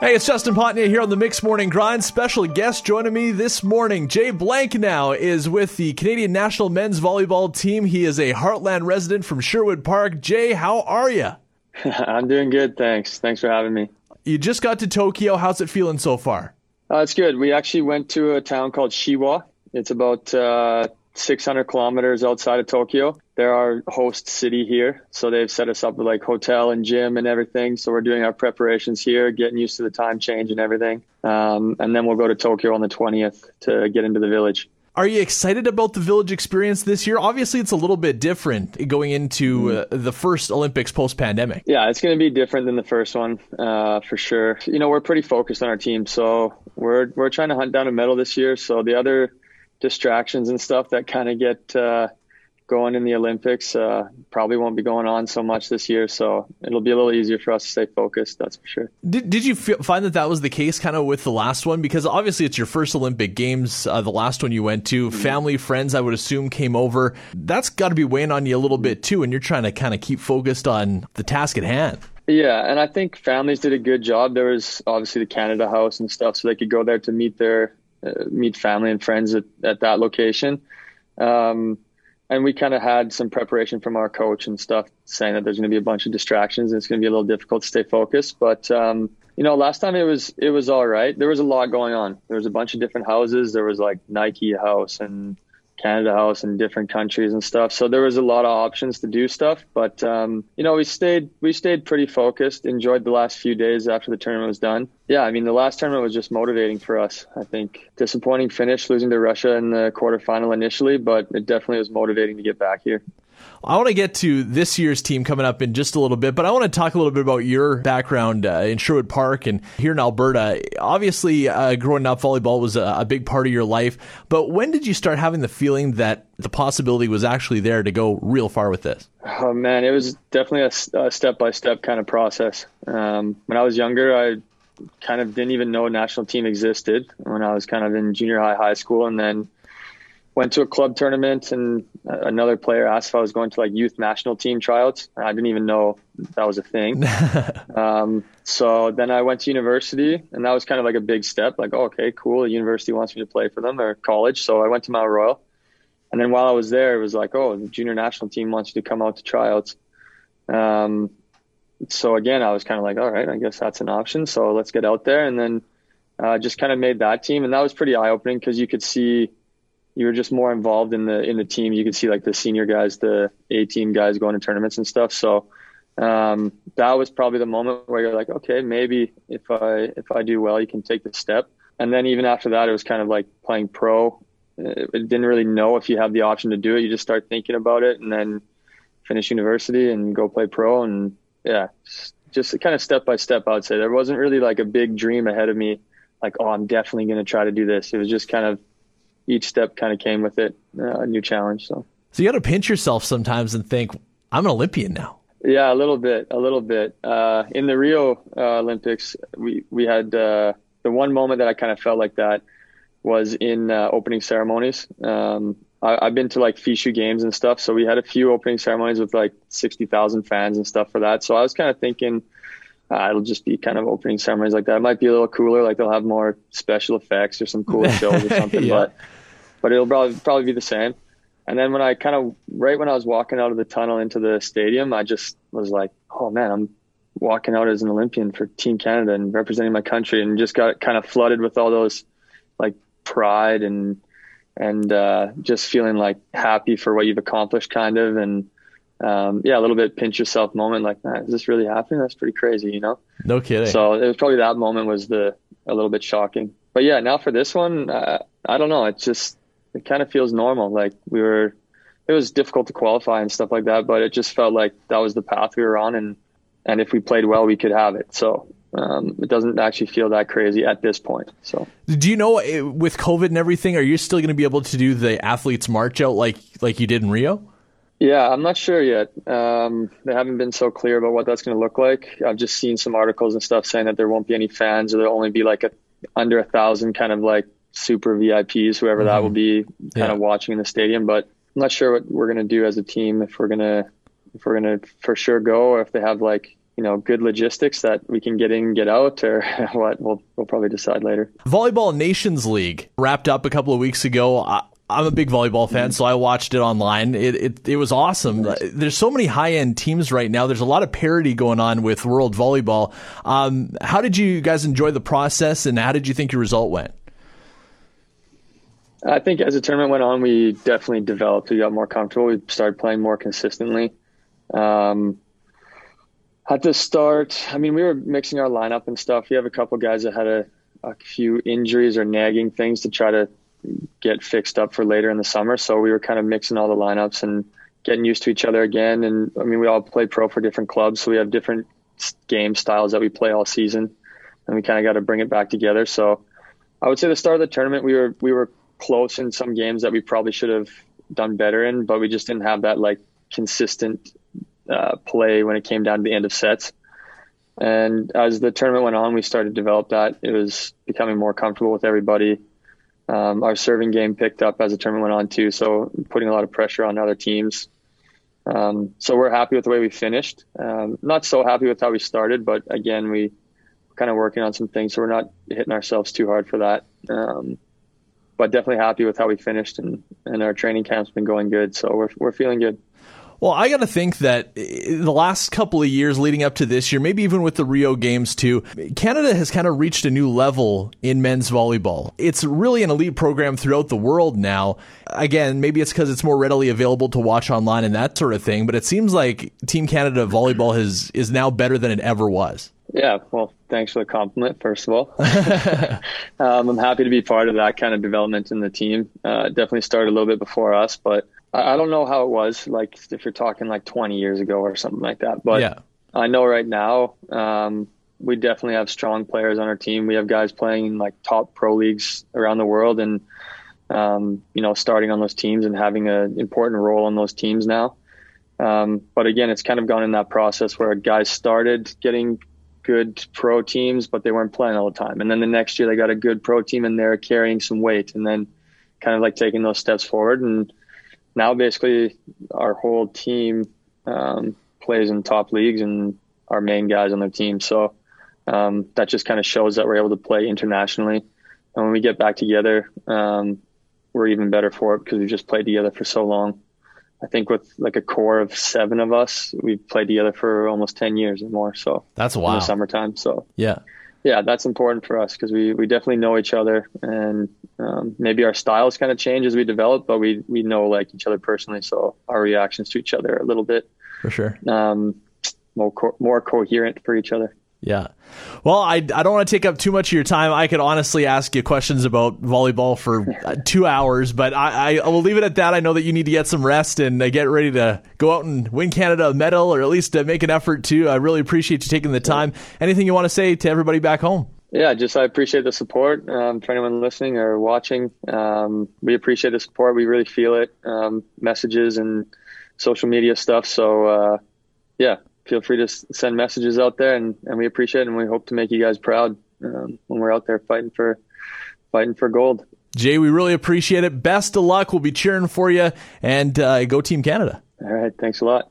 Hey, it's Justin Potnier here on the Mix Morning Grind. Special guest joining me this morning. Jay Blankenau is with the Canadian National Men's Volleyball Team. He is a Heartland resident from Sherwood Park. Jay, how are you? I'm doing good, thanks. Thanks for having me. You just got to Tokyo. How's it feeling so far? Uh, it's good. We actually went to a town called Chiwa. It's about uh, 600 kilometers outside of Tokyo. They're our host city here. So they've set us up with like hotel and gym and everything. So we're doing our preparations here, getting used to the time change and everything. Um, and then we'll go to Tokyo on the 20th to get into the village. Are you excited about the village experience this year? Obviously, it's a little bit different going into mm-hmm. uh, the first Olympics post pandemic. Yeah, it's going to be different than the first one uh, for sure. You know, we're pretty focused on our team, so we're we're trying to hunt down a medal this year. So the other distractions and stuff that kind of get uh, going in the Olympics uh, probably won't be going on so much this year. So it'll be a little easier for us to stay focused. That's for sure. Did, did you find that that was the case kind of with the last one? Because obviously it's your first Olympic Games, uh, the last one you went to. Mm-hmm. Family, friends, I would assume, came over. That's got to be weighing on you a little bit too, and you're trying to kind of keep focused on the task at hand. Yeah, and I think families did a good job. There was obviously the Canada House and stuff, so they could go there to meet their uh, meet family and friends at, at that location. Um, and we kind of had some preparation from our coach and stuff saying that there's going to be a bunch of distractions and it's going to be a little difficult to stay focused. But, um, you know, last time it was, it was all right. There was a lot going on. There was a bunch of different houses. There was like Nike house and Canada House and different countries and stuff. So there was a lot of options to do stuff, but um, you know, we stayed we stayed pretty focused. Enjoyed the last few days after the tournament was done. Yeah, I mean, the last tournament was just motivating for us. I think disappointing finish, losing to Russia in the quarterfinal initially, but it definitely was motivating to get back here. I want to get to this year's team coming up in just a little bit, but I want to talk a little bit about your background uh, in Sherwood Park and here in Alberta. Obviously, uh, growing up, volleyball was a, a, big part of your life, but when did you start having the feeling that the possibility was actually there to go real far with this? Oh, man, it was definitely a step by step kind of process. Um, when I was younger, I kind of didn't even know a national team existed when I was kind of in junior high, high school, and then went to a club tournament and another player asked if I was going to like youth national team tryouts. I didn't even know that was a thing. um, so then I went to university and that was kind of like a big step. Like, oh, okay, cool. The university wants me to play for them or college. So I went to Mount Royal. And then while I was there, it was like, oh, the junior national team wants you to come out to tryouts. Um, so again, I was kind of like, all right, I guess that's an option. So let's get out there. And then uh, just kind of made that team. And that was pretty eye opening because you could see you were just more involved in the in the team. You could see like the senior guys, the A team guys going to tournaments and stuff. So um, that was probably the moment where you're like, okay, maybe if I if I do well, you can take the step. And then even after that, it was kind of like playing pro. It didn't really know if you have the option to do it. You just start thinking about it, and then finish university and go play pro. And yeah, just kind of step by step. I would say there wasn't really like a big dream ahead of me, like oh, I'm definitely going to try to do this. It was just kind of each step kind of came with it uh, a new challenge. So, so you got to pinch yourself sometimes and think, I'm an Olympian now. Yeah, a little bit, a little bit. Uh, in the Rio uh, Olympics, we we had uh, the one moment that I kind of felt like that was in uh, opening ceremonies. Um, I, have been to like FISU games and stuff, so we had a few opening ceremonies with like sixty thousand fans and stuff for that. So I was kind of thinking. Uh, it'll just be kind of opening ceremonies like that. It might be a little cooler, like they'll have more special effects or some cool shows or something. yeah. But but it'll probably probably be the same. And then when I kind of right when I was walking out of the tunnel into the stadium, I just was like, oh man, I'm walking out as an Olympian for Team Canada and representing my country, and just got kind of flooded with all those like pride and and uh, just feeling like happy for what you've accomplished, kind of, and um, yeah, a little bit pinch yourself moment, like, man, is this really happening? That's pretty crazy, you know? No kidding. So it was probably that moment was the a little bit shocking. But yeah, now for this one, uh, I don't know. It's just it kind of feels normal. Like we were, it was difficult to qualify and stuff like that, but it just felt like that was the path we were on, and and if we played well, we could have it. So um, it doesn't actually feel that crazy at this point. So, do you know eh, with COVID and everything, are you still going to be able to do the athletes march out like like you did in Rio? Yeah, I'm not sure yet. Um, they haven't been so clear about what that's going to look like. I've just seen some articles and stuff saying that there won't be any fans, or there'll only be like a under a thousand kind of like super VIPs, whoever mm-hmm. that will be, kind yeah. of watching in the stadium. But I'm not sure what we're gonna do as a team if we're gonna if we're gonna for sure go or if they have like you know good logistics that we can get in get out or what we'll we'll probably decide later volleyball nations league wrapped up a couple of weeks ago I, am a big volleyball fan, so I watched it online. It it, it was awesome. Nice. There's so many high end teams right now. There's a lot of parity going on with world volleyball. Um, how did you guys enjoy the process, and how did you think your result went? I think as the tournament went on, we definitely developed. We got more comfortable. We started playing more consistently. Um, at the start, I mean, we were mixing our lineup and stuff. We have a couple guys that had a, a few injuries or nagging things to try to get fixed up for later in the summer. So we were kind of mixing all the lineups and getting used to each other again. And I mean, we all play pro for different clubs, so we have different game styles that we play all season, and we kind of got to bring it back together. So I would say the start of the tournament, we were we were close in some games that we probably should have done better in, but we just didn't have that like consistent uh, play when it came down to the end of sets. And as the tournament went on, we started to develop that. It was becoming more comfortable with everybody. Um, our serving game picked up as the tournament went on too, so putting a lot of pressure on other teams. Um, so we're happy with the way we finished. Um, not so happy with how we started, but again, we kind of working on some things, so we're not hitting ourselves too hard for that. Um, but definitely happy with how we finished, and, and our training camp's been going good, so we're we're feeling good. Well, I got to think that eh, the last couple of years leading up to this year, maybe even with the Rio Games too, Canada has kind of reached a new level in men's volleyball. It's really an elite program throughout the world now. Again, maybe it's because it's more readily available to watch online and that sort of thing, but it seems like Team Canada volleyball has, is now better than it ever was. Yeah, well, thanks for the compliment, first of all. um, I'm happy to be part of that kind of development in the team. Uh, definitely started a little bit before us, but I don't know how it was like if you're talking like 20 years ago or something like that. But yeah. I know right now um, we definitely have strong players on our team. We have guys playing in like top pro leagues around the world, and um, you know starting on those teams and having an important role on those teams now. Um, but again, it's kind of gone in that process where guys started getting good pro teams, but they weren't playing all the time. And then the next year they got a good pro team and they're carrying some weight, and then kind of like taking those steps forward and now basically our whole team um, plays in top leagues and our main guys on their team. So um, that just kind of shows that we're able to play internationally. And when we get back together, um, we're even better for it because we've just played together for so long. I think with like a core of seven of us, we've played together for almost 10 years or more. So that's a while. In the summertime. So yeah, yeah, that's important for us because we, we definitely know each other and um, maybe our styles kind of change as we develop, but we, we know like each other personally. So our reactions to each other are a little bit for sure um, more, co- more coherent for each other. Yeah. Well, I, I don't want to take up too much of your time. I could honestly ask you questions about volleyball for uh, two hours, but I, I will leave it at that. I know that you need to get some rest and uh, get ready to go out and win Canada a medal or at least uh, make an effort to. I really appreciate you taking the time. Anything you want to say to everybody back home? Yeah, just I appreciate the support um, for anyone listening or watching. Um, we appreciate the support. We really feel it. Um, messages and social media stuff. So, uh, yeah, feel free to send messages out there, and, and we appreciate it, and we hope to make you guys proud um, when we're out there fighting for fighting for gold. Jay, we really appreciate it. Best of luck. We'll be cheering for you, and uh, go Team Canada. All right, thanks a lot.